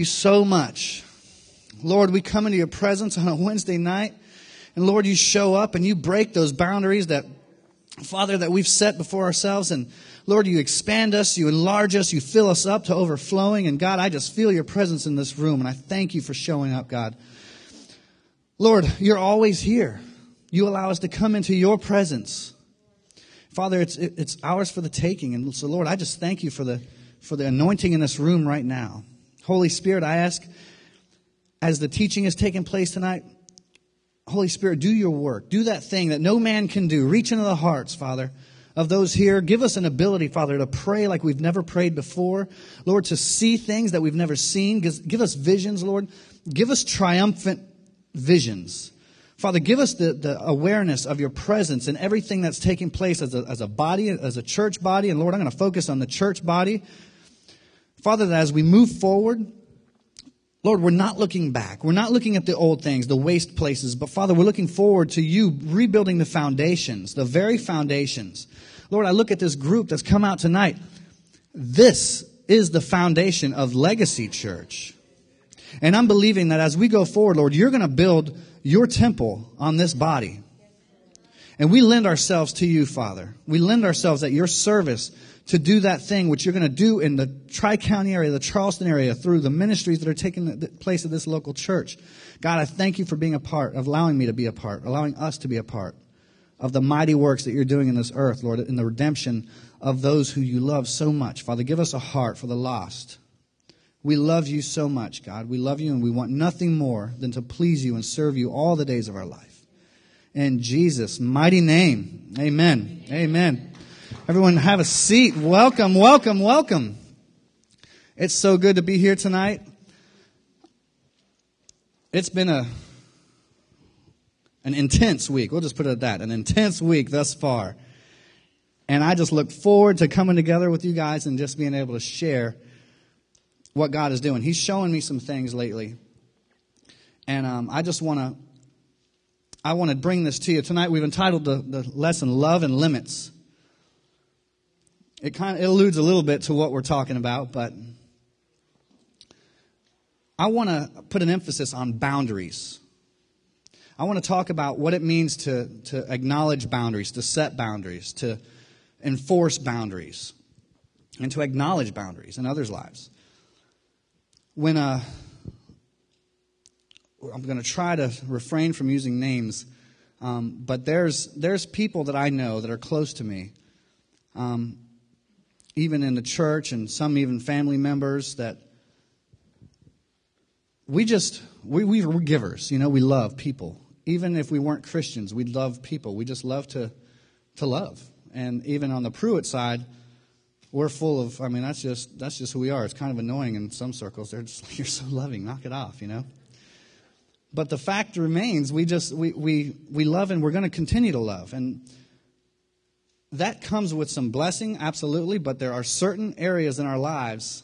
you so much. Lord, we come into your presence on a Wednesday night, and Lord, you show up and you break those boundaries that, Father, that we've set before ourselves. And Lord, you expand us, you enlarge us, you fill us up to overflowing. And God, I just feel your presence in this room, and I thank you for showing up, God. Lord, you're always here. You allow us to come into your presence. Father, it's, it's ours for the taking. And so, Lord, I just thank you for the, for the anointing in this room right now. Holy Spirit, I ask as the teaching is taking place tonight, Holy Spirit, do your work. Do that thing that no man can do. Reach into the hearts, Father, of those here. Give us an ability, Father, to pray like we've never prayed before. Lord, to see things that we've never seen. Give us visions, Lord. Give us triumphant visions. Father, give us the, the awareness of your presence in everything that's taking place as a, as a body, as a church body. And Lord, I'm going to focus on the church body. Father, that as we move forward, Lord, we're not looking back. We're not looking at the old things, the waste places, but Father, we're looking forward to you rebuilding the foundations, the very foundations. Lord, I look at this group that's come out tonight. This is the foundation of Legacy Church. And I'm believing that as we go forward, Lord, you're going to build your temple on this body. And we lend ourselves to you, Father. We lend ourselves at your service to do that thing which you're going to do in the Tri County area, the Charleston area, through the ministries that are taking place at this local church. God, I thank you for being a part, of allowing me to be a part, allowing us to be a part of the mighty works that you're doing in this earth, Lord, in the redemption of those who you love so much. Father, give us a heart for the lost. We love you so much, God. We love you and we want nothing more than to please you and serve you all the days of our life. In Jesus' mighty name, amen. Amen. Everyone have a seat. Welcome, welcome, welcome. It's so good to be here tonight. It's been a an intense week. We'll just put it at that. An intense week thus far. And I just look forward to coming together with you guys and just being able to share what God is doing. He's showing me some things lately. And um, I just want to I want to bring this to you. Tonight we've entitled the, the lesson Love and Limits. It kind of it alludes a little bit to what we're talking about, but I want to put an emphasis on boundaries. I want to talk about what it means to, to acknowledge boundaries, to set boundaries, to enforce boundaries, and to acknowledge boundaries in others' lives. When uh, I'm going to try to refrain from using names, um, but there's there's people that I know that are close to me um, even in the church and some even family members that we just we, we we're givers you know we love people. Even if we weren't christians we love people. We just love to to love. And even on the pruitt side we're full of i mean that's just that's just who we are. It's kind of annoying in some circles. They're just like you're so loving. Knock it off you know? But the fact remains we just we we, we love and we're going to continue to love. And that comes with some blessing, absolutely, but there are certain areas in our lives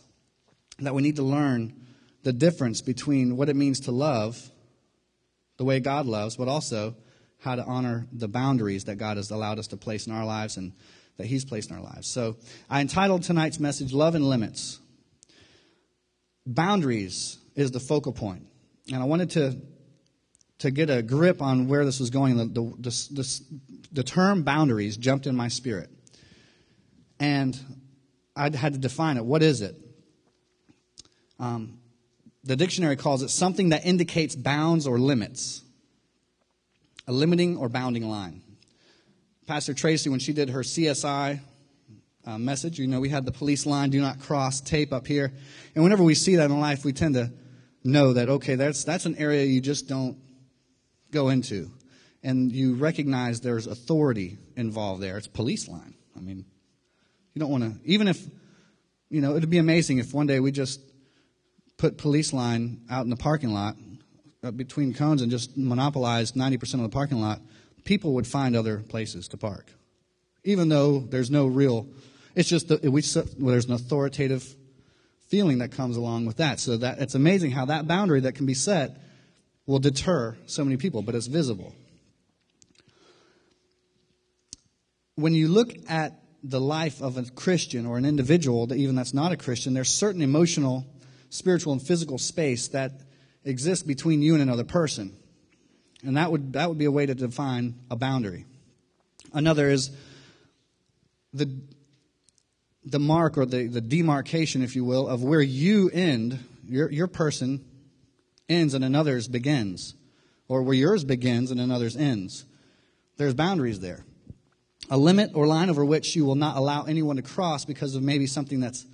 that we need to learn the difference between what it means to love the way God loves, but also how to honor the boundaries that God has allowed us to place in our lives and that He's placed in our lives. So I entitled tonight's message, Love and Limits. Boundaries is the focal point. And I wanted to to get a grip on where this was going, the, the, the, the term boundaries jumped in my spirit. And I had to define it. What is it? Um, the dictionary calls it something that indicates bounds or limits, a limiting or bounding line. Pastor Tracy, when she did her CSI uh, message, you know, we had the police line, do not cross tape up here. And whenever we see that in life, we tend to know that, okay, that's, that's an area you just don't go into, and you recognize there's authority involved there. It's police line. I mean, you don't want to, even if, you know, it'd be amazing if one day we just put police line out in the parking lot uh, between cones and just monopolized 90% of the parking lot, people would find other places to park. Even though there's no real, it's just that we, well, there's an authoritative feeling that comes along with that. So that it's amazing how that boundary that can be set will deter so many people, but it's visible. When you look at the life of a Christian or an individual, that even that's not a Christian, there's certain emotional spiritual and physical space that exists between you and another person. And that would, that would be a way to define a boundary. Another is the, the mark or the, the demarcation, if you will, of where you end, your, your person ends and another's begins, or where yours begins and another's ends. There's boundaries there. A limit or line over which you will not allow anyone to cross because of maybe something that's,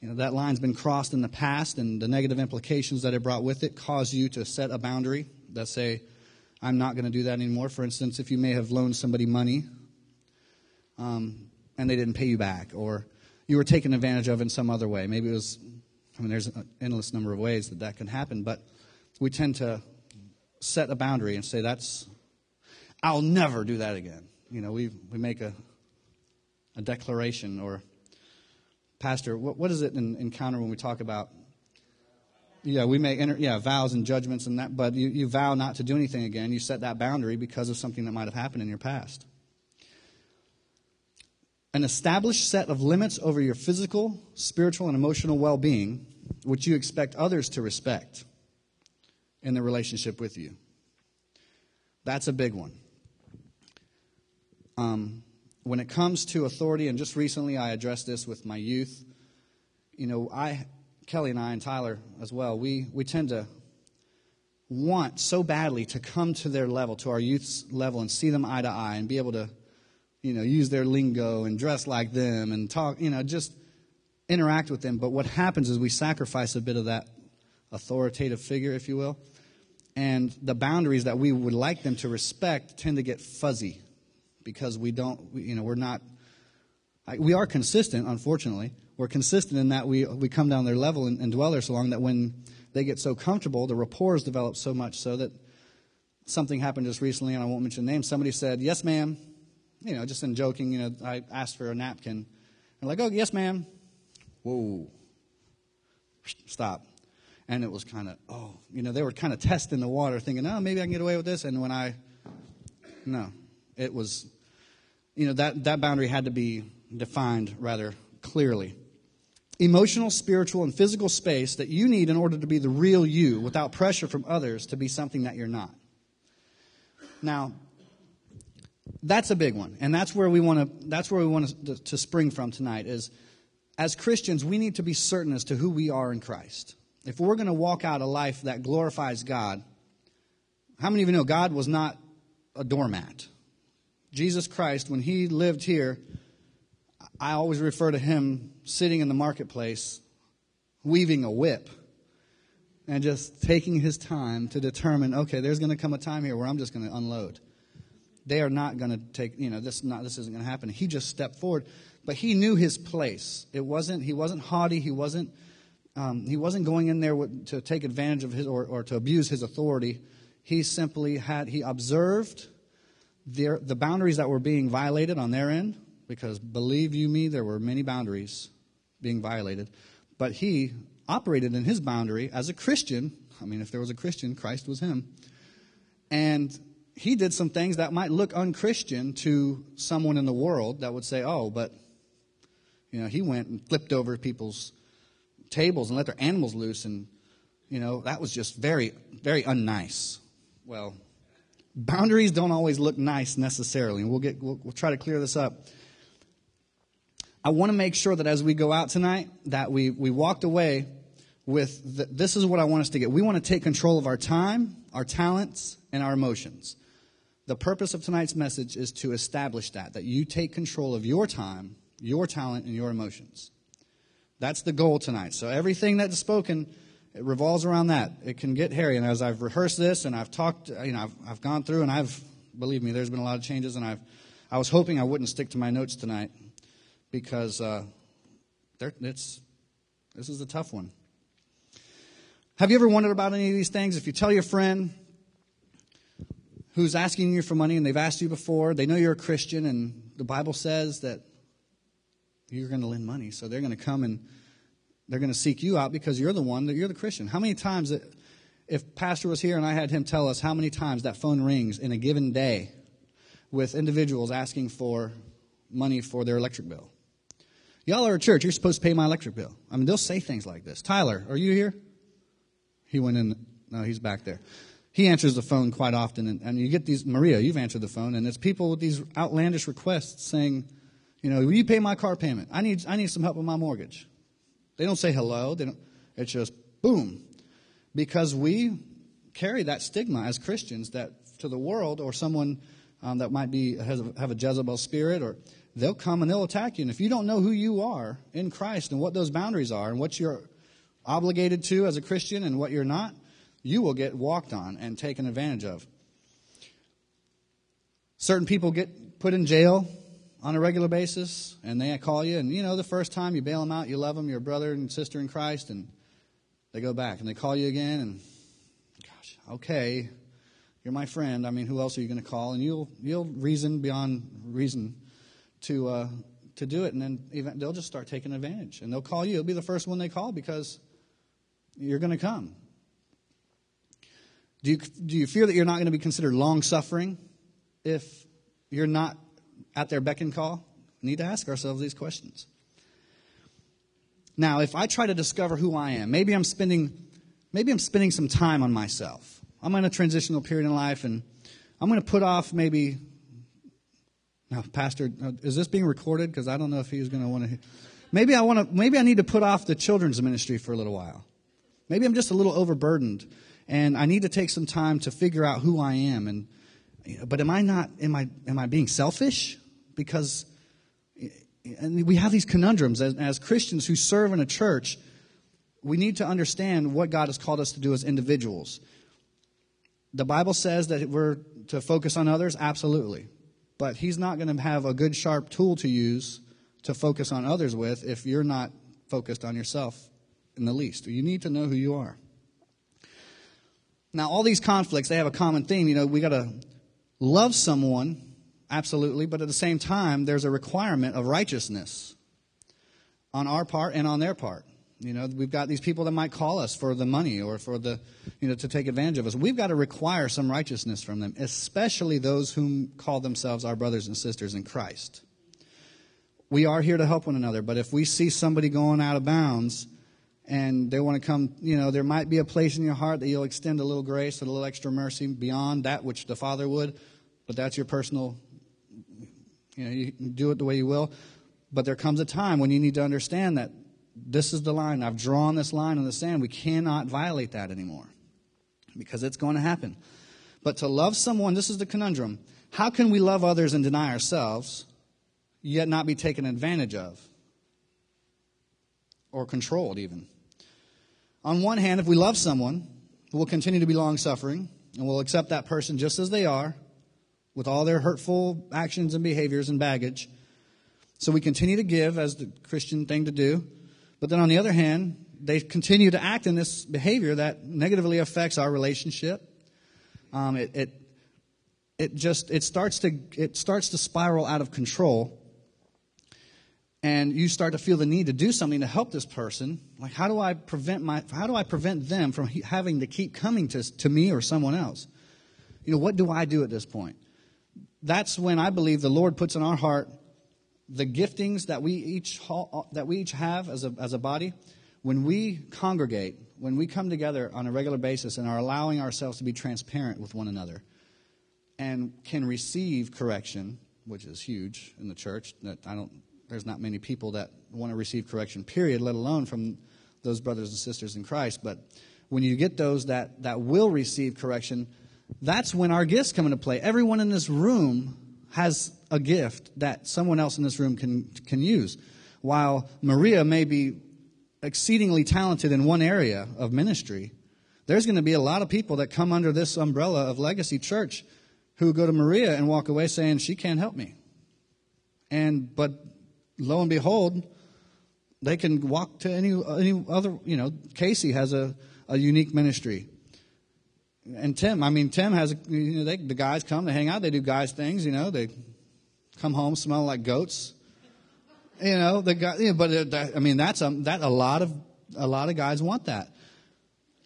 you know, that line's been crossed in the past and the negative implications that it brought with it cause you to set a boundary that say, I'm not going to do that anymore. For instance, if you may have loaned somebody money um, and they didn't pay you back, or you were taken advantage of in some other way. Maybe it was, I mean, there's an endless number of ways that that can happen, but we tend to set a boundary and say, that's, I'll never do that again. You know, we, we make a, a declaration or, Pastor, what, what is it in encounter when we talk about yeah, we make yeah vows and judgments and that, but you, you vow not to do anything again. You set that boundary because of something that might have happened in your past. An established set of limits over your physical, spiritual, and emotional well-being, which you expect others to respect in the relationship with you. That's a big one. Um, when it comes to authority, and just recently I addressed this with my youth. You know, I Kelly and I and Tyler as well, we, we tend to want so badly to come to their level, to our youth's level, and see them eye to eye and be able to, you know, use their lingo and dress like them and talk, you know, just interact with them. But what happens is we sacrifice a bit of that authoritative figure, if you will. And the boundaries that we would like them to respect tend to get fuzzy because we don't, you know, we're not, we are consistent, unfortunately, we're consistent in that we, we come down their level and, and dwell there so long that when they get so comfortable, the rapport is developed so much so that something happened just recently, and I won't mention names. Somebody said, Yes, ma'am. You know, just in joking, you know, I asked for a napkin. And like, Oh, yes, ma'am. Whoa. Stop. And it was kind of, oh, you know, they were kind of testing the water, thinking, oh, maybe I can get away with this. And when I, no, it was, you know, that, that boundary had to be defined rather clearly emotional, spiritual, and physical space that you need in order to be the real you without pressure from others to be something that you're not. Now, that's a big one, and that's where we want to that's where we want to, to spring from tonight is as Christians, we need to be certain as to who we are in Christ. If we're going to walk out a life that glorifies God, how many of you know God was not a doormat? Jesus Christ, when he lived here, I always refer to him sitting in the marketplace, weaving a whip, and just taking his time to determine, okay, there's going to come a time here where I'm just going to unload. They are not going to take, you know, this not this isn't going to happen. He just stepped forward, but he knew his place. It wasn't he wasn't haughty. He wasn't um, he wasn't going in there with, to take advantage of his or, or to abuse his authority. He simply had he observed their, the boundaries that were being violated on their end because believe you me, there were many boundaries being violated. But he operated in his boundary as a Christian. I mean, if there was a Christian, Christ was him. And he did some things that might look unchristian to someone in the world that would say, oh, but, you know, he went and flipped over people's tables and let their animals loose. And, you know, that was just very, very unnice. Well, boundaries don't always look nice necessarily. And we'll get, we'll, we'll try to clear this up. I want to make sure that as we go out tonight, that we, we walked away with the, this is what I want us to get. We want to take control of our time, our talents, and our emotions. The purpose of tonight's message is to establish that, that you take control of your time, your talent, and your emotions. That's the goal tonight. So everything that's spoken, it revolves around that. It can get hairy. And as I've rehearsed this and I've talked, you know, I've, I've gone through and I've, believe me, there's been a lot of changes and I've, I was hoping I wouldn't stick to my notes tonight because uh, it's, this is a tough one. Have you ever wondered about any of these things? If you tell your friend who's asking you for money and they've asked you before, they know you're a Christian and the Bible says that you're going to lend money, so they're going to come and they're going to seek you out because you're the one that you're the Christian. How many times that if pastor was here and I had him tell us how many times that phone rings in a given day with individuals asking for money for their electric bill? Y'all are a church. You're supposed to pay my electric bill. I mean, they'll say things like this. Tyler, are you here? He went in. No, he's back there. He answers the phone quite often. And, and you get these, Maria, you've answered the phone, and it's people with these outlandish requests saying, you know, will you pay my car payment? I need, I need some help with my mortgage. They don't say hello. They don't, it's just boom. Because we carry that stigma as Christians that to the world or someone um, that might be has a, have a Jezebel spirit or they'll come and they'll attack you. And if you don't know who you are in Christ and what those boundaries are and what you're obligated to as a Christian and what you're not, you will get walked on and taken advantage of. Certain people get put in jail on a regular basis and they call you and you know the first time you bail them out, you love them, you're a brother and sister in Christ and they go back and they call you again and gosh, okay, you're my friend. I mean, who else are you going to call? And you'll you'll reason beyond reason to uh, to do it, and then they'll just start taking advantage, and they'll call you. It'll be the first one they call because you're going to come. Do you do you fear that you're not going to be considered long suffering if you're not at their beck and call? We need to ask ourselves these questions. Now, if I try to discover who I am, maybe I'm spending maybe I'm spending some time on myself. I'm in a transitional period in life, and I'm going to put off maybe. Now, Pastor, uh, is this being recorded? Because I don't know if he's going to want to. Maybe I want to. Maybe I need to put off the children's ministry for a little while. Maybe I'm just a little overburdened, and I need to take some time to figure out who I am. And but am I not? Am I? Am I being selfish? Because and we have these conundrums as, as Christians who serve in a church. We need to understand what God has called us to do as individuals. The Bible says that we're to focus on others, absolutely. But He's not going to have a good, sharp tool to use to focus on others with if you're not focused on yourself in the least. You need to know who you are. Now, all these conflicts, they have a common theme. You know, we got to love someone, absolutely, but at the same time, there's a requirement of righteousness on our part and on their part. You know, we've got these people that might call us for the money or for the, you know, to take advantage of us. We've got to require some righteousness from them, especially those whom call themselves our brothers and sisters in Christ. We are here to help one another, but if we see somebody going out of bounds and they want to come, you know, there might be a place in your heart that you'll extend a little grace, a little extra mercy beyond that which the Father would, but that's your personal, you know, you do it the way you will. But there comes a time when you need to understand that this is the line. I've drawn this line in the sand. We cannot violate that anymore because it's going to happen. But to love someone, this is the conundrum. How can we love others and deny ourselves, yet not be taken advantage of or controlled, even? On one hand, if we love someone, we'll continue to be long suffering and we'll accept that person just as they are with all their hurtful actions and behaviors and baggage. So we continue to give as the Christian thing to do. But then on the other hand, they continue to act in this behavior that negatively affects our relationship. Um, it, it, it just it starts to it starts to spiral out of control, and you start to feel the need to do something to help this person. Like how do I prevent my how do I prevent them from having to keep coming to to me or someone else? You know what do I do at this point? That's when I believe the Lord puts in our heart the giftings that we each that we each have as a as a body, when we congregate, when we come together on a regular basis and are allowing ourselves to be transparent with one another, and can receive correction, which is huge in the church. That I don't. There's not many people that want to receive correction. Period. Let alone from those brothers and sisters in Christ. But when you get those that that will receive correction, that's when our gifts come into play. Everyone in this room has a gift that someone else in this room can, can use. While Maria may be exceedingly talented in one area of ministry, there's going to be a lot of people that come under this umbrella of Legacy Church who go to Maria and walk away saying, She can't help me. And, but lo and behold, they can walk to any, any other, you know, Casey has a, a unique ministry and Tim, I mean, Tim has, a, you know, they, the guys come, they hang out, they do guys things, you know, they come home smelling like goats. You know, the guy, you know, but uh, it, I mean, that's a, that a lot of, a lot of guys want that.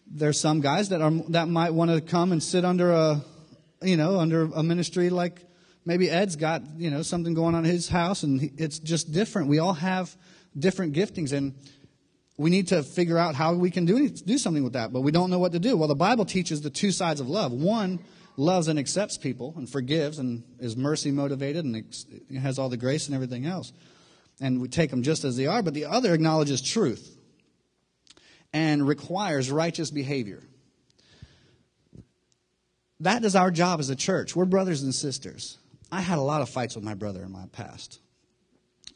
There's some guys that are, that might want to come and sit under a, you know, under a ministry like maybe Ed's got, you know, something going on in his house and it's just different. We all have different giftings, and we need to figure out how we can do, do something with that, but we don't know what to do. Well, the Bible teaches the two sides of love. One loves and accepts people and forgives and is mercy motivated and has all the grace and everything else. And we take them just as they are, but the other acknowledges truth and requires righteous behavior. That is our job as a church. We're brothers and sisters. I had a lot of fights with my brother in my past.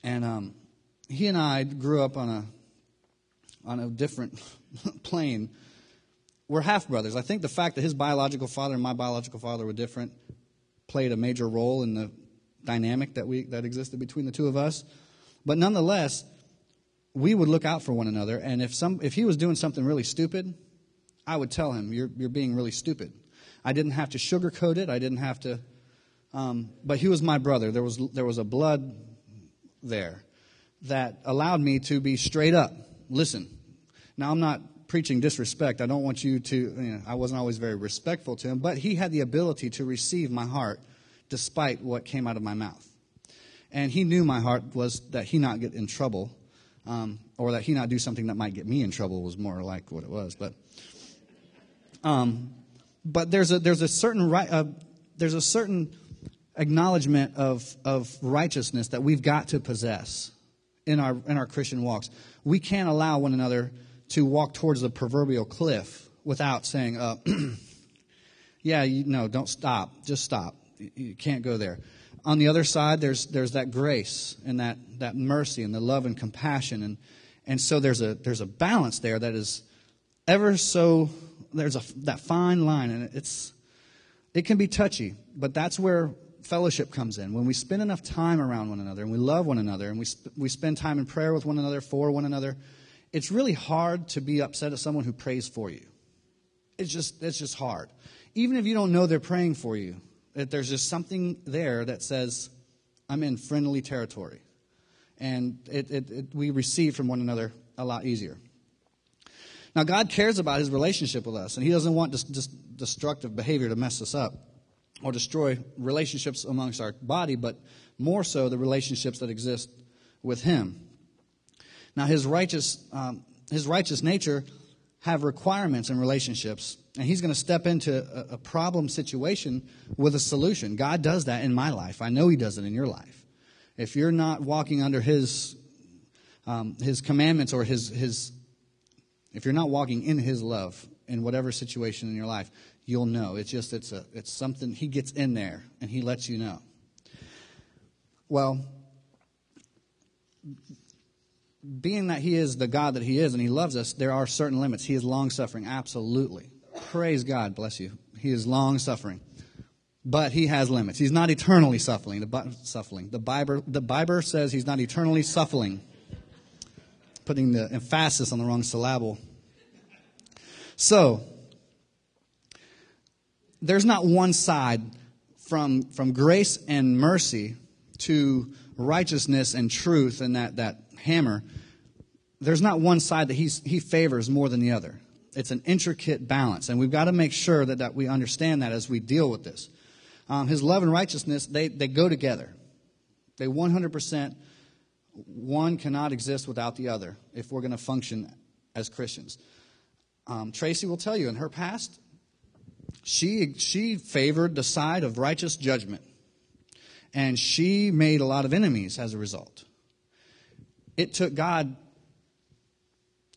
And um, he and I grew up on a on a different plane. We're half brothers. I think the fact that his biological father and my biological father were different played a major role in the dynamic that we that existed between the two of us. But nonetheless, we would look out for one another. And if some if he was doing something really stupid, I would tell him, "You're you're being really stupid." I didn't have to sugarcoat it. I didn't have to. Um, but he was my brother. There was there was a blood there that allowed me to be straight up. Listen, now I'm not preaching disrespect. I don't want you to. You know, I wasn't always very respectful to him, but he had the ability to receive my heart, despite what came out of my mouth. And he knew my heart was that he not get in trouble, um, or that he not do something that might get me in trouble was more like what it was. But, um, but there's a there's a certain right uh, there's a certain acknowledgement of of righteousness that we've got to possess in our in our Christian walks. We can't allow one another to walk towards the proverbial cliff without saying, uh, "Yeah, you, no, don't stop. Just stop. You can't go there." On the other side, there's there's that grace and that that mercy and the love and compassion, and and so there's a there's a balance there that is ever so there's a that fine line, and it's it can be touchy, but that's where fellowship comes in. When we spend enough time around one another and we love one another and we, sp- we spend time in prayer with one another, for one another, it's really hard to be upset at someone who prays for you. It's just, it's just hard. Even if you don't know they're praying for you, that there's just something there that says, I'm in friendly territory. And it, it, it, we receive from one another a lot easier. Now, God cares about his relationship with us, and he doesn't want this, this destructive behavior to mess us up or destroy relationships amongst our body, but more so the relationships that exist with Him. Now, His righteous, um, His righteous nature have requirements in relationships, and He's going to step into a, a problem situation with a solution. God does that in my life. I know He does it in your life. If you're not walking under His um, His commandments or His His if you're not walking in His love in whatever situation in your life, you'll know. It's just it's a it's something he gets in there and he lets you know. Well, being that he is the God that he is and he loves us, there are certain limits. He is long suffering, absolutely. Praise God, bless you. He is long suffering. But he has limits. He's not eternally suffering. The, suffering. the Bible the Bible says he's not eternally suffering. Putting the emphasis on the wrong syllable. So, there's not one side from, from grace and mercy to righteousness and truth and that, that hammer. There's not one side that he's, he favors more than the other. It's an intricate balance, and we've got to make sure that, that we understand that as we deal with this. Um, his love and righteousness, they, they go together. They 100%, one cannot exist without the other if we're going to function as Christians. Um, Tracy will tell you in her past, she, she favored the side of righteous judgment. And she made a lot of enemies as a result. It took God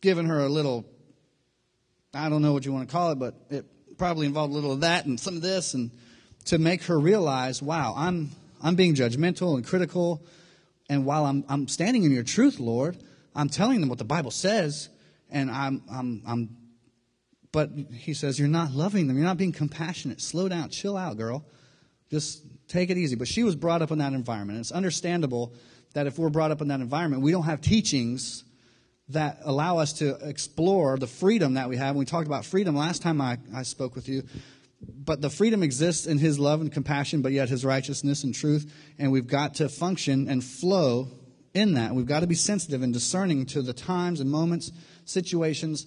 giving her a little, I don't know what you want to call it, but it probably involved a little of that and some of this, and to make her realize, wow, I'm, I'm being judgmental and critical. And while I'm, I'm standing in your truth, Lord, I'm telling them what the Bible says, and I'm, I'm, I'm but he says, You're not loving them. You're not being compassionate. Slow down. Chill out, girl. Just take it easy. But she was brought up in that environment. And it's understandable that if we're brought up in that environment, we don't have teachings that allow us to explore the freedom that we have. we talked about freedom last time I, I spoke with you. But the freedom exists in his love and compassion, but yet his righteousness and truth. And we've got to function and flow in that. We've got to be sensitive and discerning to the times and moments, situations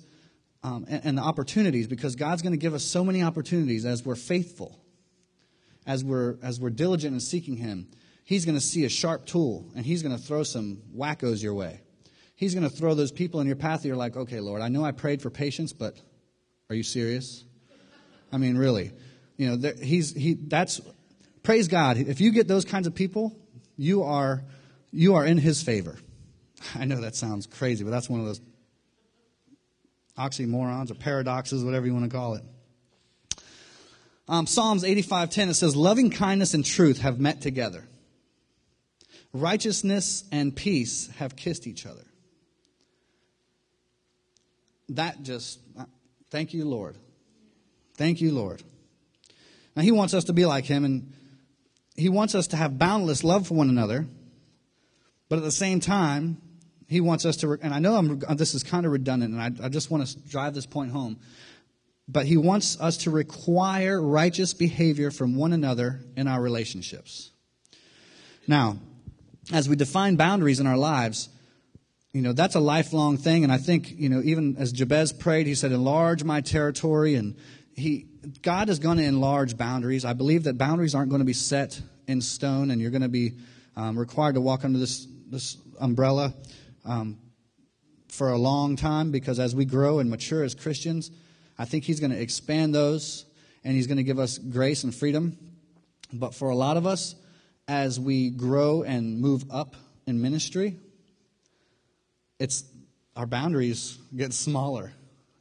um, and, and the opportunities because God's going to give us so many opportunities as we're faithful, as we're, as we're diligent in seeking Him. He's going to see a sharp tool and He's going to throw some wackos your way. He's going to throw those people in your path that you're like, okay, Lord, I know I prayed for patience, but are you serious? I mean, really. You know, there, he's, he, that's, praise God. If you get those kinds of people, you are, you are in his favor. I know that sounds crazy, but that's one of those oxymorons or paradoxes, whatever you want to call it. Um, Psalms 85:10 it says, "Loving kindness and truth have met together. Righteousness and peace have kissed each other." That just uh, thank you, Lord. Thank you, Lord. Now he wants us to be like him and he wants us to have boundless love for one another. But at the same time, he wants us to, and I know I'm, this is kind of redundant, and I, I just want to drive this point home. But he wants us to require righteous behavior from one another in our relationships. Now, as we define boundaries in our lives, you know, that's a lifelong thing. And I think, you know, even as Jabez prayed, he said, enlarge my territory. And he, God is going to enlarge boundaries. I believe that boundaries aren't going to be set in stone and you're going to be um, required to walk under this, this umbrella um, for a long time because as we grow and mature as Christians, I think He's going to expand those and He's going to give us grace and freedom. But for a lot of us, as we grow and move up in ministry, it's our boundaries get smaller.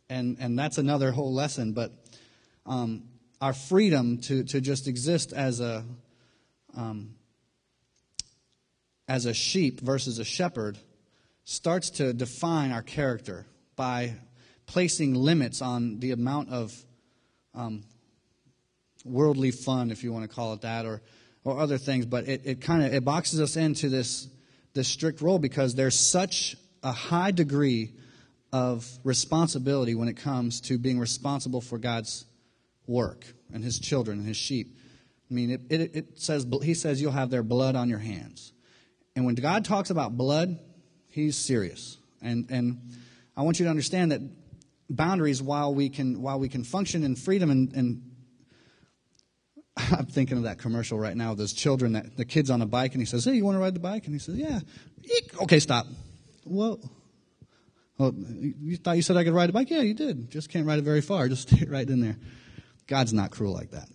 And, and that's another whole lesson. But um, our freedom to, to just exist as a, um, as a sheep versus a shepherd starts to define our character by placing limits on the amount of um, worldly fun, if you want to call it that, or, or other things. But it, it kind of it boxes us into this, this strict role because there's such a high degree of responsibility when it comes to being responsible for God's work and His children and His sheep. I mean, it, it, it says He says you'll have their blood on your hands, and when God talks about blood, He's serious. And and I want you to understand that boundaries, while we can while we can function in freedom and, and I'm thinking of that commercial right now. Those children, that the kid's on a bike, and he says, "Hey, you want to ride the bike?" And he says, "Yeah." Eek. Okay, stop. Well, well, you thought you said I could ride a bike? Yeah, you did. Just can't ride it very far. Just stay right in there. God's not cruel like that.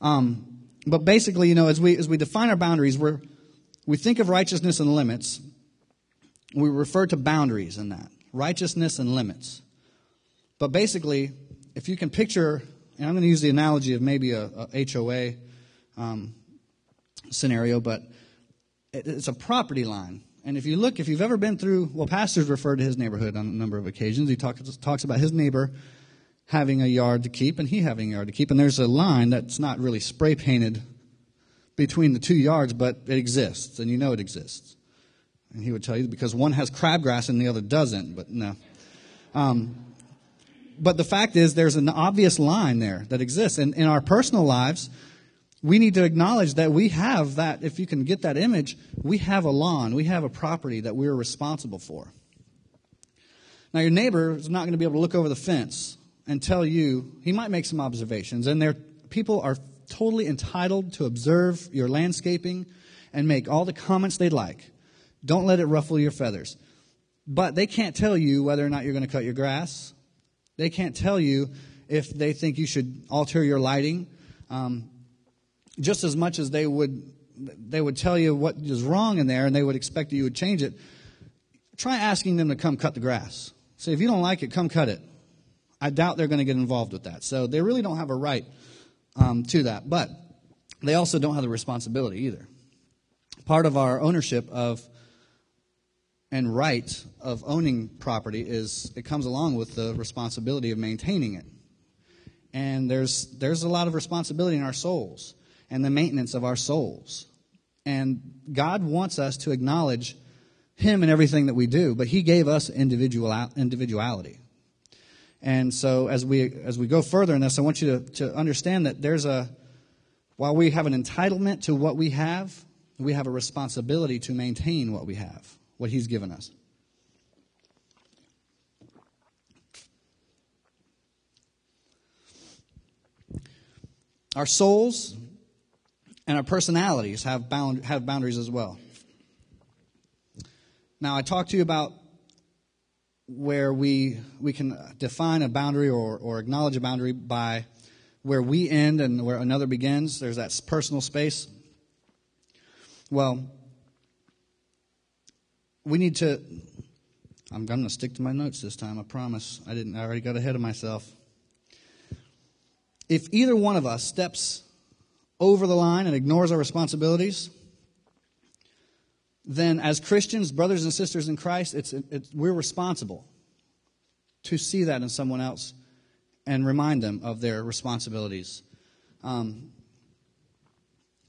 Um, but basically, you know, as we as we define our boundaries, we're we think of righteousness and limits. We refer to boundaries in that righteousness and limits. But basically, if you can picture, and I'm going to use the analogy of maybe a, a HOA um, scenario, but it's a property line. And if you look, if you've ever been through, well, pastors refer to his neighborhood on a number of occasions. He talks, talks about his neighbor having a yard to keep and he having a yard to keep. And there's a line that's not really spray painted between the two yards, but it exists, and you know it exists. And he would tell you because one has crabgrass and the other doesn't, but no. Um, but the fact is, there's an obvious line there that exists. And in our personal lives, we need to acknowledge that we have that, if you can get that image, we have a lawn, we have a property that we're responsible for. Now, your neighbor is not going to be able to look over the fence and tell you, he might make some observations, and there, people are totally entitled to observe your landscaping and make all the comments they'd like. Don't let it ruffle your feathers. But they can't tell you whether or not you're going to cut your grass. They can't tell you if they think you should alter your lighting. Um, just as much as they would, they would tell you what is wrong in there and they would expect that you would change it. Try asking them to come cut the grass. Say, if you don't like it, come cut it. I doubt they're going to get involved with that. So they really don't have a right um, to that. But they also don't have the responsibility either. Part of our ownership of and right of owning property is it comes along with the responsibility of maintaining it. And there's there's a lot of responsibility in our souls and the maintenance of our souls. And God wants us to acknowledge him in everything that we do, but he gave us individual individuality. And so as we as we go further in this, I want you to, to understand that there's a while we have an entitlement to what we have, we have a responsibility to maintain what we have, what He's given us. Our souls and our personalities have, bound, have boundaries as well. Now, I talked to you about where we, we can define a boundary or, or acknowledge a boundary by where we end and where another begins. There's that personal space. Well, we need to. I'm going to stick to my notes this time. I promise. I didn't. I already got ahead of myself. If either one of us steps over the line and ignores our responsibilities, then as Christians, brothers and sisters in Christ, it's, it's, we're responsible to see that in someone else and remind them of their responsibilities. Um,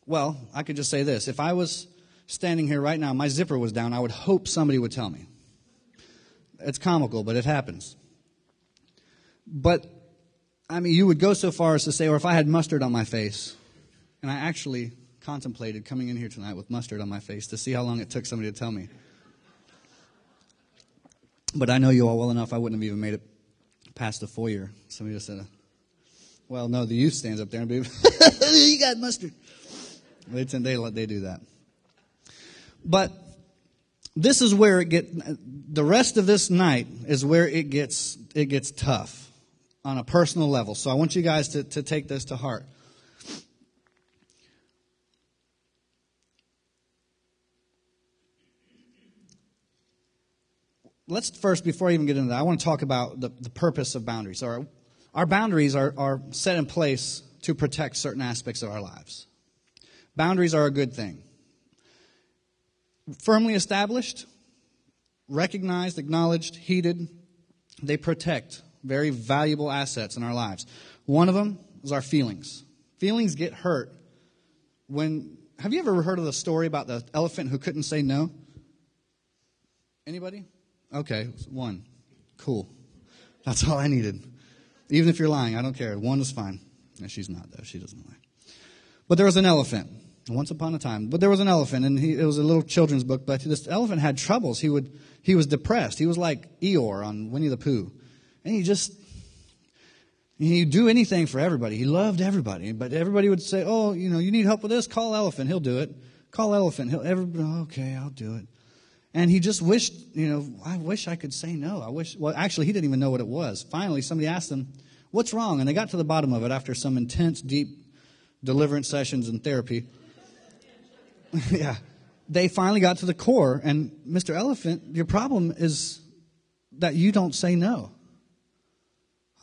well, I could just say this. If I was standing here right now, my zipper was down, I would hope somebody would tell me. It's comical, but it happens. But, I mean, you would go so far as to say, or if I had mustard on my face, and I actually contemplated coming in here tonight with mustard on my face to see how long it took somebody to tell me. But I know you all well enough, I wouldn't have even made it past the foyer. Somebody just said, well, no, the youth stands up there and be, you got mustard. They, tend, they, they do that. But this is where it get the rest of this night is where it gets it gets tough on a personal level. So I want you guys to, to take this to heart. Let's first, before I even get into that, I want to talk about the, the purpose of boundaries. Our, our boundaries are, are set in place to protect certain aspects of our lives. Boundaries are a good thing firmly established, recognized, acknowledged, heeded, they protect very valuable assets in our lives. One of them is our feelings. Feelings get hurt when. Have you ever heard of the story about the elephant who couldn't say no? Anybody? Okay, one. Cool. That's all I needed. Even if you're lying, I don't care. One is fine. No, she's not, though. She doesn't lie. But there was an elephant once upon a time. But there was an elephant, and he, it was a little children's book, but this elephant had troubles. He, would, he was depressed. He was like Eeyore on Winnie the Pooh. And he just, he'd do anything for everybody. He loved everybody. But everybody would say, oh, you know, you need help with this? Call Elephant. He'll do it. Call Elephant. He'll, everybody, okay, I'll do it. And he just wished, you know, I wish I could say no. I wish, well, actually, he didn't even know what it was. Finally, somebody asked him, what's wrong? And they got to the bottom of it after some intense, deep deliverance sessions and therapy. yeah. They finally got to the core, and Mr. Elephant, your problem is that you don't say no.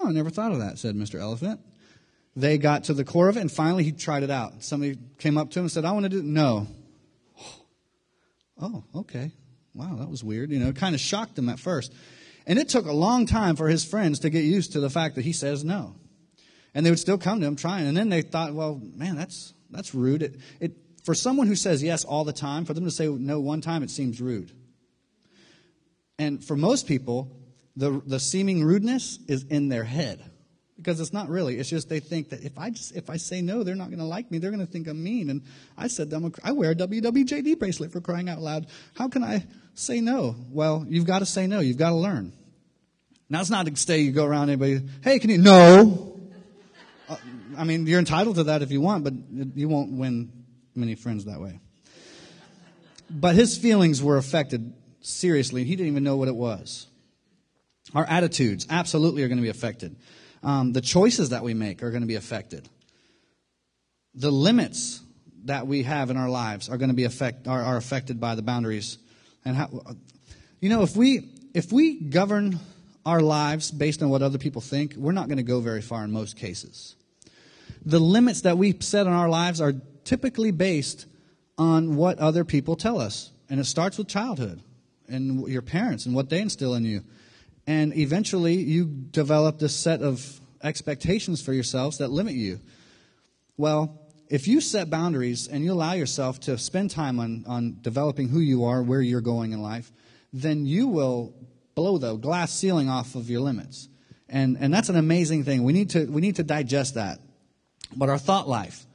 Oh, I never thought of that, said Mr. Elephant. They got to the core of it, and finally he tried it out. Somebody came up to him and said, I want to do no. Oh, okay. Wow, that was weird. You know, it kind of shocked him at first. And it took a long time for his friends to get used to the fact that he says no. And they would still come to him trying. And then they thought, well, man, that's, that's rude. It, it, for someone who says yes all the time, for them to say no one time, it seems rude. And for most people, the, the seeming rudeness is in their head because it's not really. It's just they think that if I just if I say no, they're not going to like me. They're going to think I'm mean. And I said them, I wear a WWJD bracelet for crying out loud. How can I say no? Well, you've got to say no. You've got to learn. Now it's not to say you go around anybody. Hey, can you no? Uh, I mean, you're entitled to that if you want, but you won't win many friends that way. But his feelings were affected seriously. He didn't even know what it was. Our attitudes absolutely are going to be affected. Um, the choices that we make are going to be affected. The limits that we have in our lives are going to be affect, are, are affected by the boundaries. And how, you know, if we if we govern our lives based on what other people think, we're not going to go very far in most cases. The limits that we set in our lives are typically based on what other people tell us. And it starts with childhood and your parents and what they instill in you. And eventually you develop this set of expectations for yourselves that limit you. Well, if you set boundaries and you allow yourself to spend time on, on developing who you are, where you're going in life, then you will blow the glass ceiling off of your limits. And, and that's an amazing thing. We need, to, we need to digest that. But our thought life,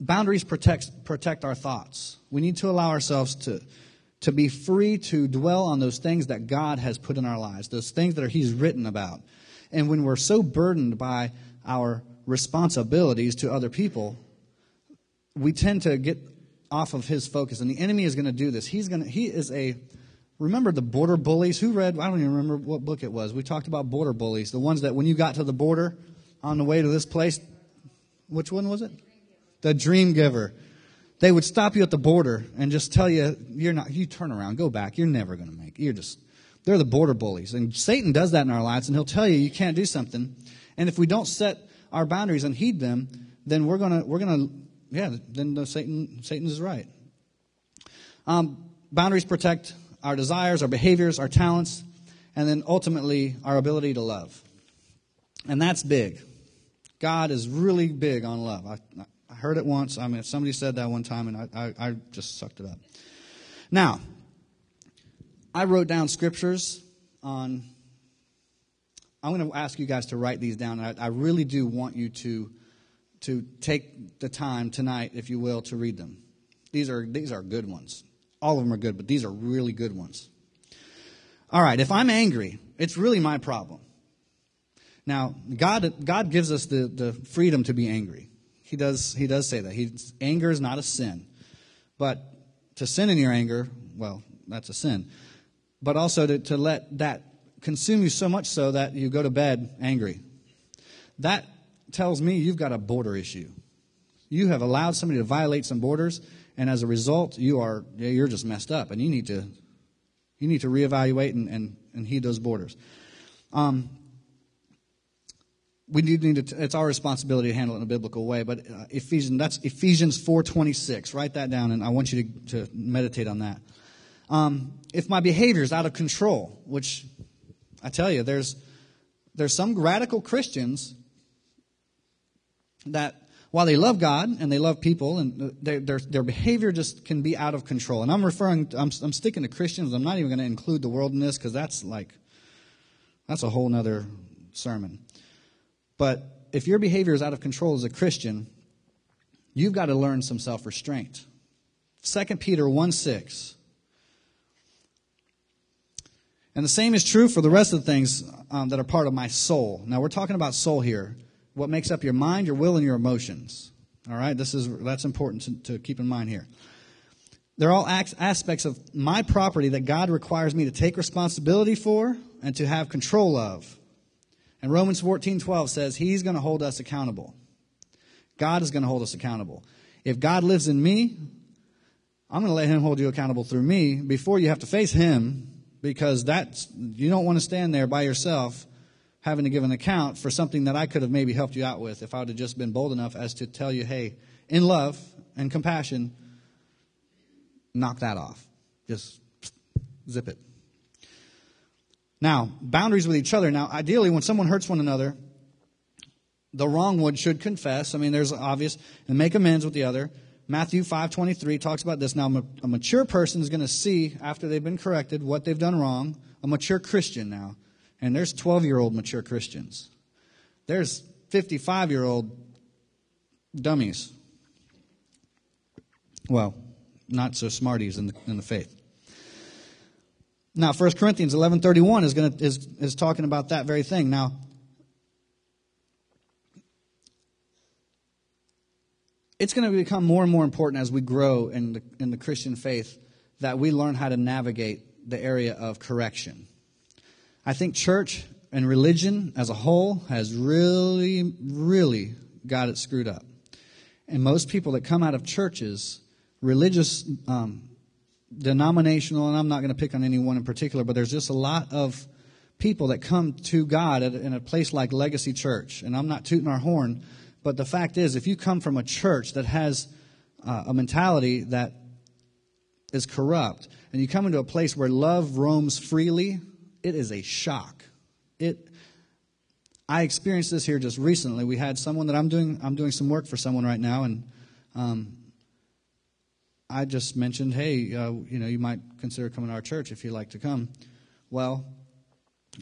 boundaries protect, protect our thoughts. We need to allow ourselves to, to be free to dwell on those things that God has put in our lives, those things that are, He's written about. And when we're so burdened by our responsibilities to other people, we tend to get off of His focus. And the enemy is going to do this. He's going to, he is a Remember the border bullies? Who read? I don't even remember what book it was. We talked about border bullies. The ones that when you got to the border on the way to this place, which one was it? The dream giver. They would stop you at the border and just tell you, you're not, you turn around, go back. You're never going to make it. You're just, they're the border bullies. And Satan does that in our lives and he'll tell you you can't do something. And if we don't set our boundaries and heed them, then we're going to, we're going to, yeah, then the Satan, Satan is right. Um, boundaries protect our desires, our behaviors, our talents, and then ultimately our ability to love. And that's big. God is really big on love. I heard it once. I mean, somebody said that one time, and I, I, I just sucked it up. Now, I wrote down scriptures on. I'm going to ask you guys to write these down. I, I really do want you to to take the time tonight, if you will, to read them. These are these are good ones. All of them are good, but these are really good ones. All right, if I'm angry, it's really my problem. Now, God, God gives us the, the freedom to be angry. He does, he does say that. He, anger is not a sin. But to sin in your anger, well, that's a sin. But also to, to let that consume you so much so that you go to bed angry. That tells me you've got a border issue. You have allowed somebody to violate some borders, and as a result, you are you're just messed up, and you need to you need to reevaluate and, and, and heed those borders. Um, we need, to, it's our responsibility to handle it in a biblical way. But uh, Ephesians, that's Ephesians 4.26. Write that down, and I want you to, to meditate on that. Um, if my behavior is out of control, which I tell you, there's, there's some radical Christians that while they love God and they love people, and their, their, their behavior just can be out of control. And I'm referring, I'm, I'm sticking to Christians. I'm not even going to include the world in this because that's like, that's a whole nother sermon. But if your behavior is out of control as a Christian, you've got to learn some self restraint. 2 Peter 1 6. And the same is true for the rest of the things um, that are part of my soul. Now, we're talking about soul here what makes up your mind, your will, and your emotions. All right, this is that's important to, to keep in mind here. They're all aspects of my property that God requires me to take responsibility for and to have control of. And Romans 14:12 says he's going to hold us accountable. God is going to hold us accountable. If God lives in me, I'm going to let him hold you accountable through me before you have to face him because that's you don't want to stand there by yourself having to give an account for something that I could have maybe helped you out with if I would have just been bold enough as to tell you, hey, in love and compassion, knock that off. Just zip it. Now, boundaries with each other. Now, ideally, when someone hurts one another, the wrong one should confess. I mean, there's obvious, and make amends with the other. Matthew 5:23 talks about this. Now, a mature person is going to see after they've been corrected what they've done wrong. A mature Christian now and there's 12 year old mature Christians. There's 55 year old dummies. Well, not so smarties in the, in the faith. Now, 1 Corinthians 11.31 is, gonna, is, is talking about that very thing. Now, it's going to become more and more important as we grow in the, in the Christian faith that we learn how to navigate the area of correction. I think church and religion as a whole has really, really got it screwed up. And most people that come out of churches, religious, um, denominational, and I'm not going to pick on anyone in particular, but there's just a lot of people that come to God at, in a place like Legacy Church. And I'm not tooting our horn, but the fact is, if you come from a church that has uh, a mentality that is corrupt, and you come into a place where love roams freely, it is a shock. It I experienced this here just recently. We had someone that I'm doing I'm doing some work for someone right now, and um, I just mentioned, hey, uh, you know, you might consider coming to our church if you'd like to come. Well,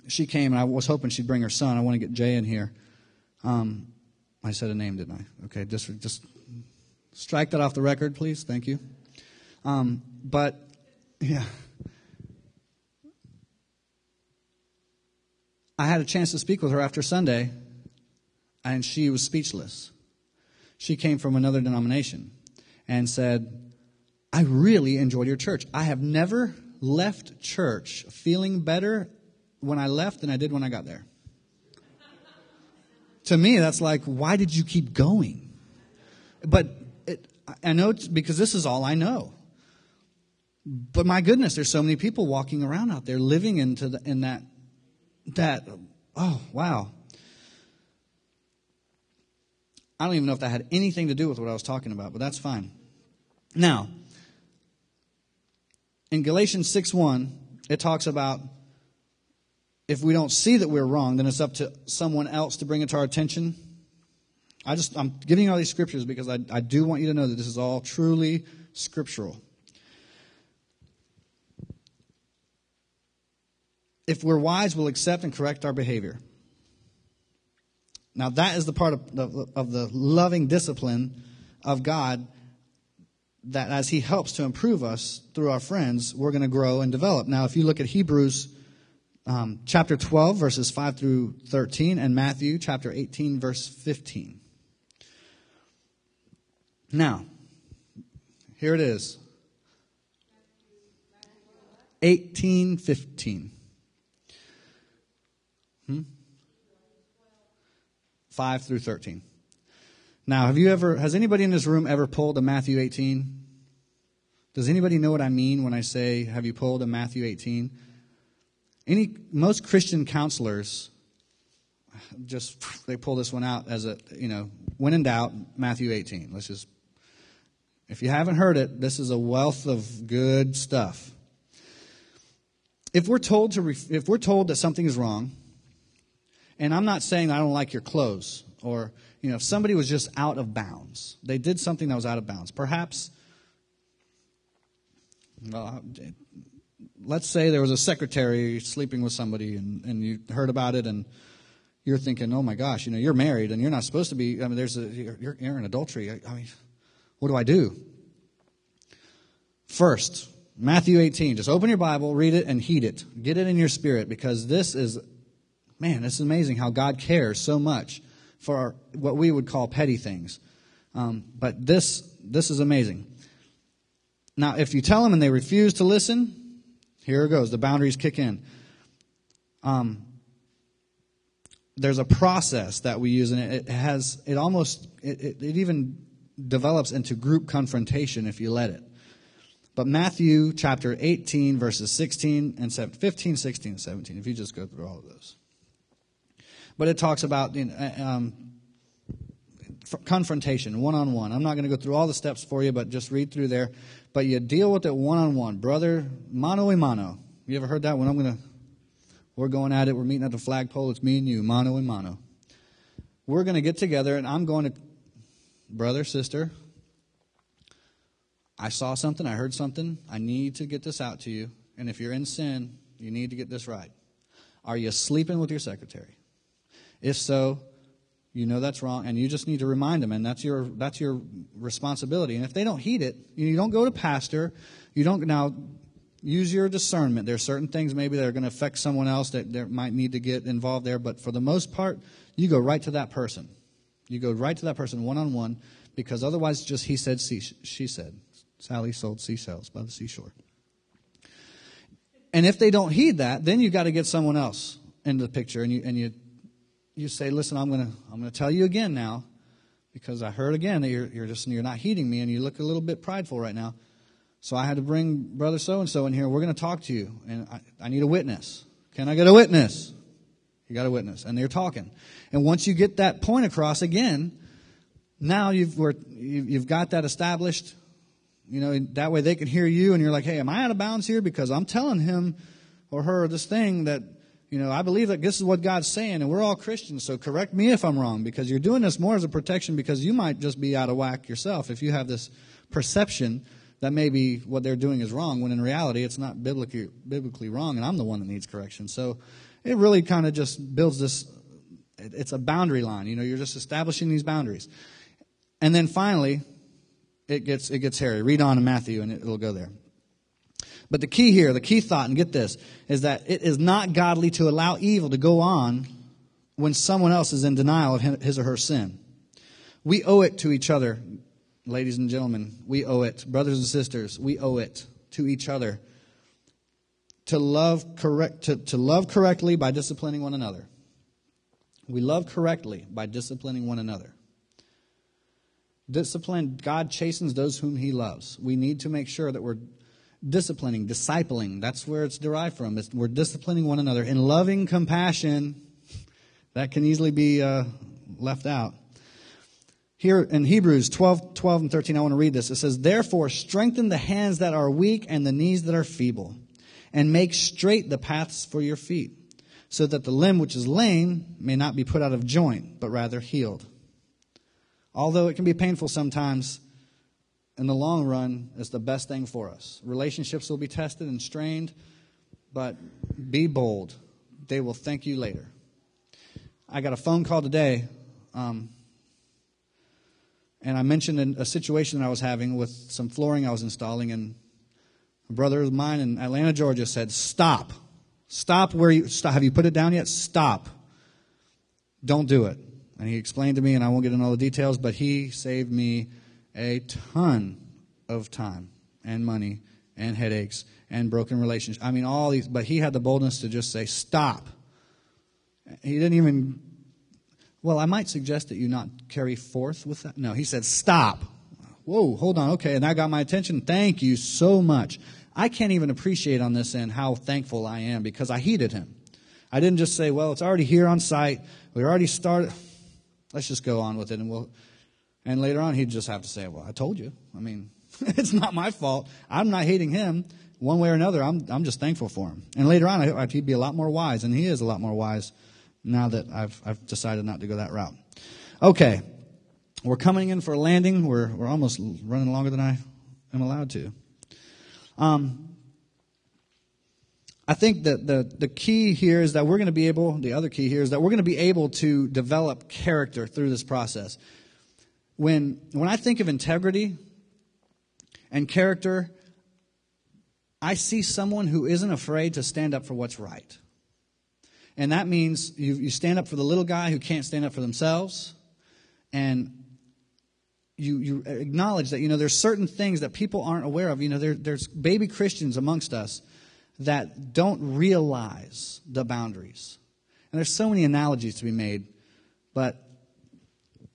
she came, and I was hoping she'd bring her son. I want to get Jay in here. Um, I said a name, didn't I? Okay, just just strike that off the record, please. Thank you. Um, but yeah. I had a chance to speak with her after Sunday, and she was speechless. She came from another denomination and said, I really enjoyed your church. I have never left church feeling better when I left than I did when I got there. to me, that's like, why did you keep going? But it, I know because this is all I know. But my goodness, there's so many people walking around out there living into the, in that that oh wow. I don't even know if that had anything to do with what I was talking about, but that's fine. Now, in Galatians 6 1, it talks about if we don't see that we're wrong, then it's up to someone else to bring it to our attention. I just I'm giving you all these scriptures because I, I do want you to know that this is all truly scriptural. If we're wise, we'll accept and correct our behavior. Now, that is the part of the, of the loving discipline of God that as He helps to improve us through our friends, we're going to grow and develop. Now, if you look at Hebrews um, chapter 12, verses 5 through 13, and Matthew chapter 18, verse 15. Now, here it is 1815. Hmm? 5 through 13. Now, have you ever, has anybody in this room ever pulled a Matthew 18? Does anybody know what I mean when I say, have you pulled a Matthew 18? Any, most Christian counselors just, they pull this one out as a, you know, when in doubt, Matthew 18. Let's just, if you haven't heard it, this is a wealth of good stuff. If we're told to, if we're told that something is wrong, and I'm not saying I don't like your clothes or, you know, if somebody was just out of bounds, they did something that was out of bounds. Perhaps, well, let's say there was a secretary sleeping with somebody and, and you heard about it and you're thinking, oh my gosh, you know, you're married and you're not supposed to be, I mean, there's a, you're, you're in adultery. I, I mean, what do I do? First, Matthew 18. Just open your Bible, read it, and heed it. Get it in your spirit because this is Man, it's amazing how God cares so much for what we would call petty things. Um, but this, this is amazing. Now, if you tell them and they refuse to listen, here it goes. The boundaries kick in. Um, there's a process that we use, and it, it has, it almost, it, it, it even develops into group confrontation if you let it. But Matthew chapter 18, verses 16 and 17, 15, 16, and 17, if you just go through all of those. But it talks about you know, uh, um, confrontation, one on one. I'm not going to go through all the steps for you, but just read through there. But you deal with it one on one, brother, mano a mano. You ever heard that? When I'm going to, we're going at it. We're meeting at the flagpole. It's me and you, mano a mano. We're going to get together, and I'm going to, brother, sister. I saw something. I heard something. I need to get this out to you. And if you're in sin, you need to get this right. Are you sleeping with your secretary? If so, you know that's wrong, and you just need to remind them, and that's your that's your responsibility. And if they don't heed it, you don't go to pastor. You don't now use your discernment. There are certain things maybe that are going to affect someone else that might need to get involved there, but for the most part, you go right to that person. You go right to that person one on one, because otherwise, just he said, she said. Sally sold seashells by the seashore. And if they don't heed that, then you got to get someone else into the picture, and you and you you say, listen, I'm going to I'm going to tell you again now because I heard again that you're, you're just you're not heeding me and you look a little bit prideful right now. So I had to bring brother so and so in here. We're going to talk to you, and I, I need a witness. Can I get a witness? You got a witness, and they're talking. And once you get that point across again, now you've you've got that established. You know that way they can hear you, and you're like, hey, am I out of bounds here? Because I'm telling him or her this thing that you know, I believe that this is what God's saying, and we're all Christians, so correct me if I'm wrong, because you're doing this more as a protection because you might just be out of whack yourself if you have this perception that maybe what they're doing is wrong, when in reality it's not biblically, biblically wrong, and I'm the one that needs correction. So it really kind of just builds this, it's a boundary line. You know, you're just establishing these boundaries. And then finally, it gets, it gets hairy. Read on in Matthew, and it'll go there. But the key here, the key thought, and get this, is that it is not godly to allow evil to go on when someone else is in denial of his or her sin. We owe it to each other, ladies and gentlemen. We owe it. Brothers and sisters, we owe it to each other to love correct to, to love correctly by disciplining one another. We love correctly by disciplining one another. Discipline, God chastens those whom He loves. We need to make sure that we're disciplining, discipling. That's where it's derived from. It's, we're disciplining one another in loving compassion. That can easily be uh, left out. Here in Hebrews 12, 12 and 13, I want to read this. It says, Therefore, strengthen the hands that are weak and the knees that are feeble, and make straight the paths for your feet, so that the limb which is lame may not be put out of joint, but rather healed. Although it can be painful sometimes, in the long run, it's the best thing for us. Relationships will be tested and strained, but be bold. They will thank you later. I got a phone call today, um, and I mentioned a situation that I was having with some flooring I was installing, and a brother of mine in Atlanta, Georgia said, Stop. Stop where you stop. Have you put it down yet? Stop. Don't do it. And he explained to me, and I won't get into all the details, but he saved me a ton of time and money and headaches and broken relationships. I mean, all these, but he had the boldness to just say, stop. He didn't even, well, I might suggest that you not carry forth with that. No, he said, stop. Whoa, hold on. Okay. And that got my attention. Thank you so much. I can't even appreciate on this end how thankful I am because I heeded him. I didn't just say, well, it's already here on site. We already started. Let's just go on with it and we'll. And later on, he'd just have to say, well, I told you. I mean, it's not my fault. I'm not hating him one way or another. I'm, I'm just thankful for him. And later on, I, he'd be a lot more wise, and he is a lot more wise now that I've, I've decided not to go that route. Okay. We're coming in for a landing. We're, we're almost running longer than I am allowed to. Um, I think that the, the key here is that we're going to be able, the other key here is that we're going to be able to develop character through this process. When, when I think of integrity and character, I see someone who isn't afraid to stand up for what's right. And that means you, you stand up for the little guy who can't stand up for themselves. And you, you acknowledge that, you know, there's certain things that people aren't aware of. You know, there, there's baby Christians amongst us that don't realize the boundaries. And there's so many analogies to be made, but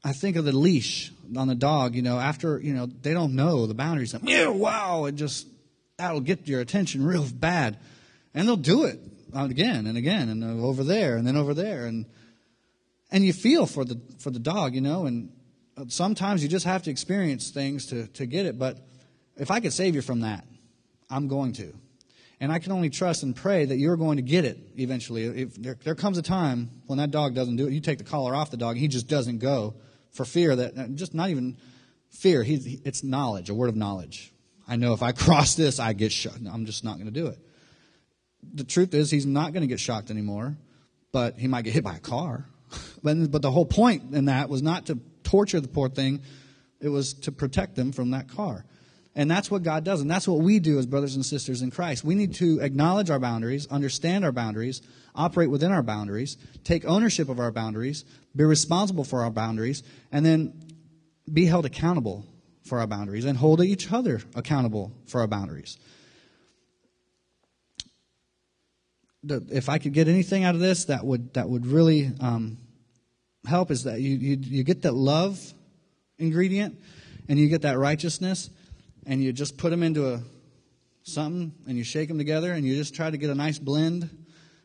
I think of the leash on the dog, you know, after, you know, they don't know the boundaries. Yeah, wow, it just, that'll get your attention real bad. And they'll do it again and again and over there and then over there. And, and you feel for the, for the dog, you know, and uh, sometimes you just have to experience things to, to get it. But if I could save you from that, I'm going to. And I can only trust and pray that you're going to get it eventually. If there, there comes a time when that dog doesn't do it, you take the collar off the dog, and he just doesn't go for fear that, uh, just not even fear, he, it's knowledge, a word of knowledge. I know if I cross this, I get shocked. I'm just not going to do it. The truth is, he's not going to get shocked anymore, but he might get hit by a car. but the whole point in that was not to torture the poor thing, it was to protect them from that car. And that's what God does. And that's what we do as brothers and sisters in Christ. We need to acknowledge our boundaries, understand our boundaries, operate within our boundaries, take ownership of our boundaries, be responsible for our boundaries, and then be held accountable for our boundaries and hold each other accountable for our boundaries. if I could get anything out of this that would that would really um, help is that you, you you get that love ingredient and you get that righteousness and you just put them into a something and you shake them together and you just try to get a nice blend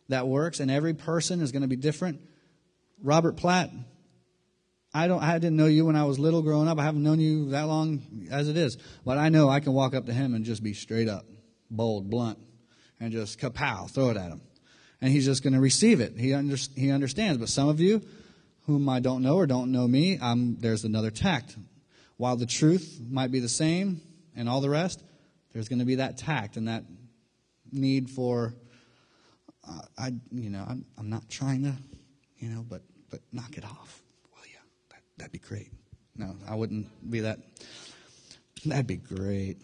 that works and every person is going to be different. Robert platt i don't i didn't know you when i was little growing up. I haven't known you that long as it is but i know i can walk up to him and just be straight up bold blunt and just kapow throw it at him. And he's just going to receive it. He, under, he understands. But some of you whom i don't know or don't know me I'm, there's another tact. While the truth might be the same and all the rest, there's going to be that tact and that need for, uh, I, you know, I'm, I'm not trying to, you know, but, but knock it off. Well, yeah, that, that'd be great. No, I wouldn't be that. That'd be great.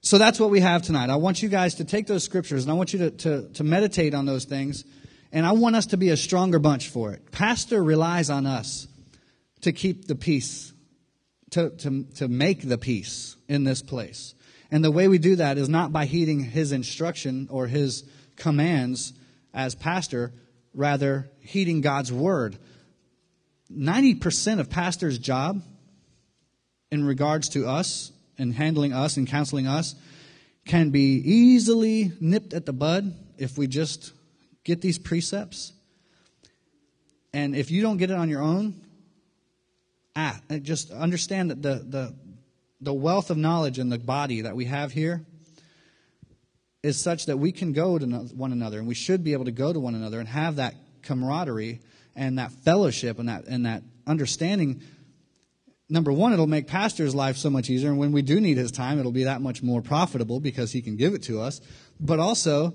So that's what we have tonight. I want you guys to take those scriptures and I want you to, to, to meditate on those things. And I want us to be a stronger bunch for it. Pastor relies on us to keep the peace to, to, to make the peace in this place. And the way we do that is not by heeding his instruction or his commands as pastor, rather heeding God's word. 90% of pastor's job in regards to us and handling us and counseling us can be easily nipped at the bud if we just get these precepts. And if you don't get it on your own, ah, just understand that the, the, the wealth of knowledge in the body that we have here is such that we can go to one another and we should be able to go to one another and have that camaraderie and that fellowship and that, and that understanding number one, it'll make pastor's life so much easier. And when we do need his time, it'll be that much more profitable because he can give it to us. But also,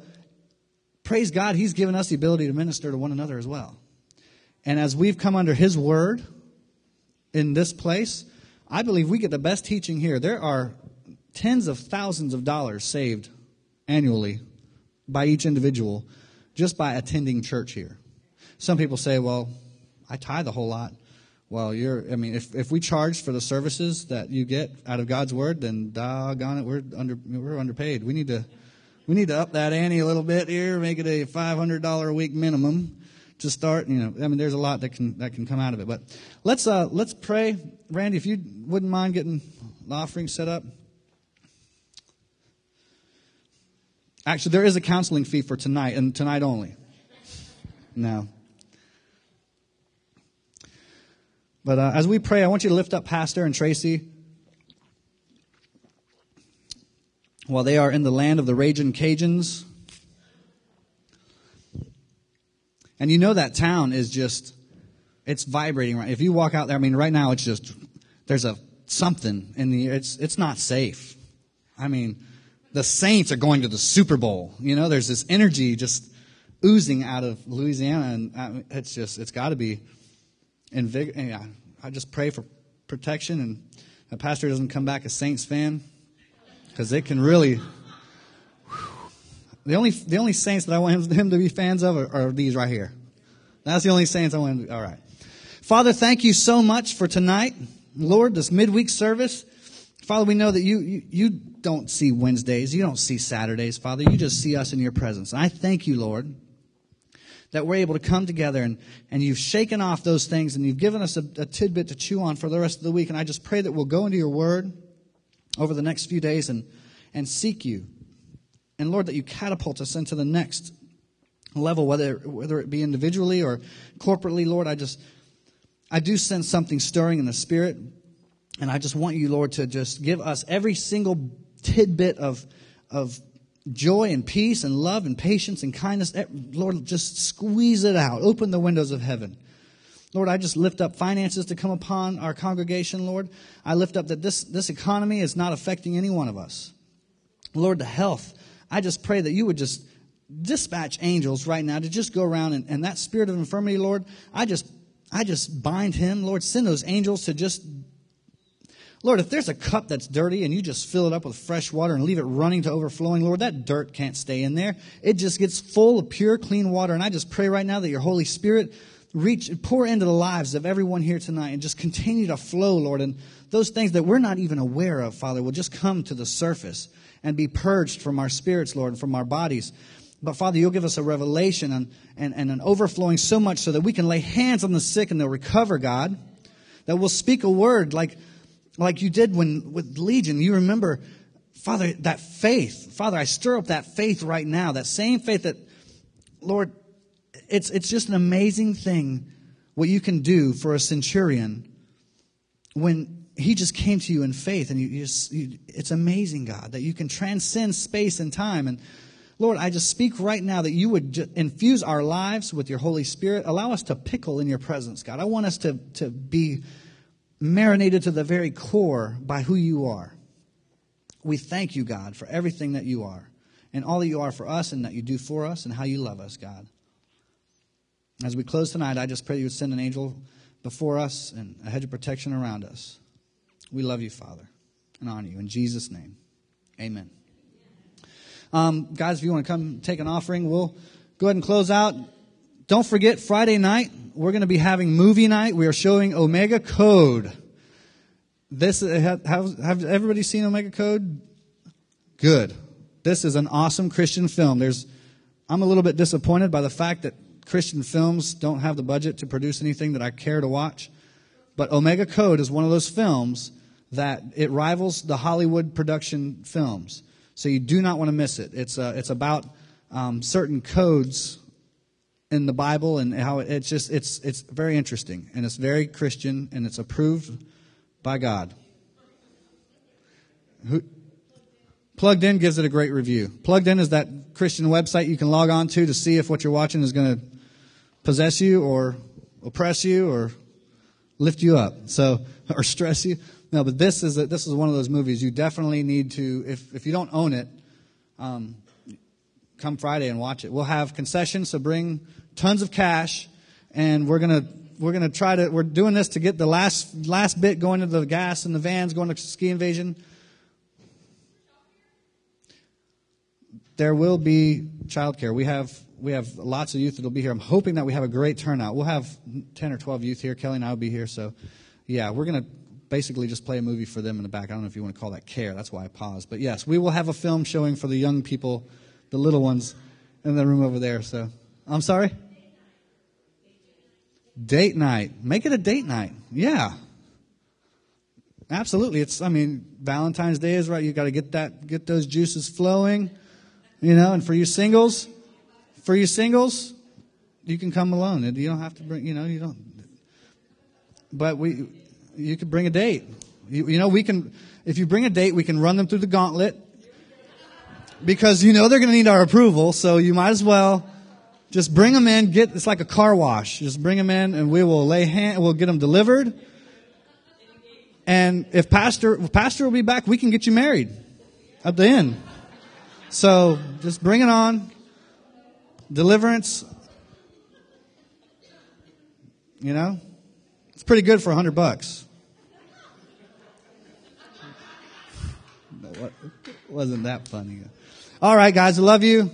praise God, he's given us the ability to minister to one another as well. And as we've come under his word in this place, I believe we get the best teaching here. There are tens of thousands of dollars saved annually by each individual just by attending church here. Some people say, well, I tithe a whole lot. Well, you're, I mean, if, if we charge for the services that you get out of God's word, then doggone it, we're under, we're underpaid. We need to, we need to up that ante a little bit here, make it a $500 a week minimum to start. You know, I mean, there's a lot that can, that can come out of it. But let's, uh, let's pray. Randy, if you wouldn't mind getting the offering set up. Actually, there is a counseling fee for tonight and tonight only. No. But uh, as we pray, I want you to lift up Pastor and Tracy while they are in the land of the raging Cajuns. And you know that town is just, it's vibrating right. If you walk out there, I mean, right now it's just, there's a something in the, it's, it's not safe. I mean, the Saints are going to the Super Bowl. You know, there's this energy just oozing out of Louisiana, and uh, it's just, it's got to be invigorating. I just pray for protection and the pastor doesn't come back a Saints fan because it can really. The only the only Saints that I want him, to be fans of are, are, these right here. That's the only Saints I want. To be. All right, Father, thank you so much for tonight, Lord. This midweek service, Father, we know that you you, you don't see Wednesdays, you don't see Saturdays, Father. You just see us in your presence, and I thank you, Lord that we're able to come together and, and you've shaken off those things and you've given us a, a tidbit to chew on for the rest of the week. And I just pray that we'll go into your word over the next few days and, and seek you. And Lord, that you catapult us into the next level, whether, whether it be individually or corporately, Lord, I just, I do sense something stirring in the spirit. And I just want you, Lord, to just give us every single tidbit of, of joy and peace and love and patience and kindness. Lord, just squeeze it out. Open the windows of heaven. Lord, I just lift up finances to come upon our congregation, Lord. I lift up that this, this economy is not affecting any one of us. Lord, the health. I just pray that you would just dispatch angels right now to just go around and, and that spirit of infirmity, Lord, I just I just bind him. Lord, send those angels to just Lord, if there's a cup that's dirty and you just fill it up with fresh water and leave it running to overflowing, Lord, that dirt can't stay in there. It just gets full of pure, clean water. And I just pray right now that your Holy Spirit reach, pour into the lives of everyone here tonight and just continue to flow, Lord. And those things that we're not even aware of, Father, will just come to the surface and be purged from our spirits, Lord, and from our bodies. But Father, you'll give us a revelation and, and, and an overflowing so much so that we can lay hands on the sick and they'll recover, God. That we'll speak a word like, like you did when with Legion. You remember, Father, that faith. Father, I stir up that faith right now. That same faith that, Lord, it's, it's just an amazing thing what you can do for a centurion when he just came to you in faith and you, you just, you, it's amazing, God, that you can transcend space and time. And Lord, I just speak right now that you would infuse our lives with your Holy Spirit. Allow us to pickle in your presence, God. I want us to, to be marinated to the very core by who you are. We thank you, God, for everything that you are and all that you are for us and that you do for us and how you love us, God. As we close tonight, I just pray you would send an angel before us and a hedge of protection around us. We love you, Father, and honor you. In Jesus' name, amen. Um, guys, if you want to come take an offering, we'll go ahead and close out. Don't forget, Friday night, we're going to be having movie night. We are showing Omega Code. This, have, have everybody seen Omega Code? good. This is an awesome Christian film. There's, I'm a little bit disappointed by the fact that Christian films don't have the budget to produce anything that I care to watch. But Omega Code is one of those films that it rivals the Hollywood production films. So you do not want to miss it. It's, uh, it's about um, certain codes in the Bible and how it, it's just it's it's very interesting and it's very Christian and it's approved by God. Who, Plugged In gives it a great review. Plugged In is that Christian website you can log on to to see if what you're watching is going to possess you or oppress you or lift you up. So or stress you. No, but this is a, this is one of those movies you definitely need to if if you don't own it, um, come Friday and watch it. We'll have concessions, so bring tons of cash, and we're gonna we're gonna try to we're doing this to get the last last bit going to the gas in the vans going to ski invasion. There will be childcare. We have we have lots of youth that'll be here. I'm hoping that we have a great turnout. We'll have 10 or 12 youth here. Kelly and I will be here. So, yeah, we're going to basically just play a movie for them in the back. I don't know if you want to call that care. That's why I paused. But yes, we will have a film showing for the young people, the little ones, in the room over there. So, I'm sorry? Date night. Make it a date night. Yeah. Absolutely. It's, I mean, Valentine's Day is right. You got to get that, get those juices flowing, you know, and for you singles, for you singles, you can come alone. You don't have to bring, you know, you don't, but we, you could bring a date. You, you know, we can, if you bring a date, we can run them through the gauntlet because you know they're going to need our approval. So you might as well just bring them in. Get it's like a car wash. Just bring them in, and we will lay hand. We'll get them delivered. And if pastor, if pastor will be back, we can get you married at the end. So just bring it on. Deliverance. You know, it's pretty good for a hundred bucks. wasn't that funny. All right, guys, I love you.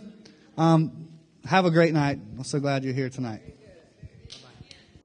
Um, have a great night. I'm so glad you're here tonight.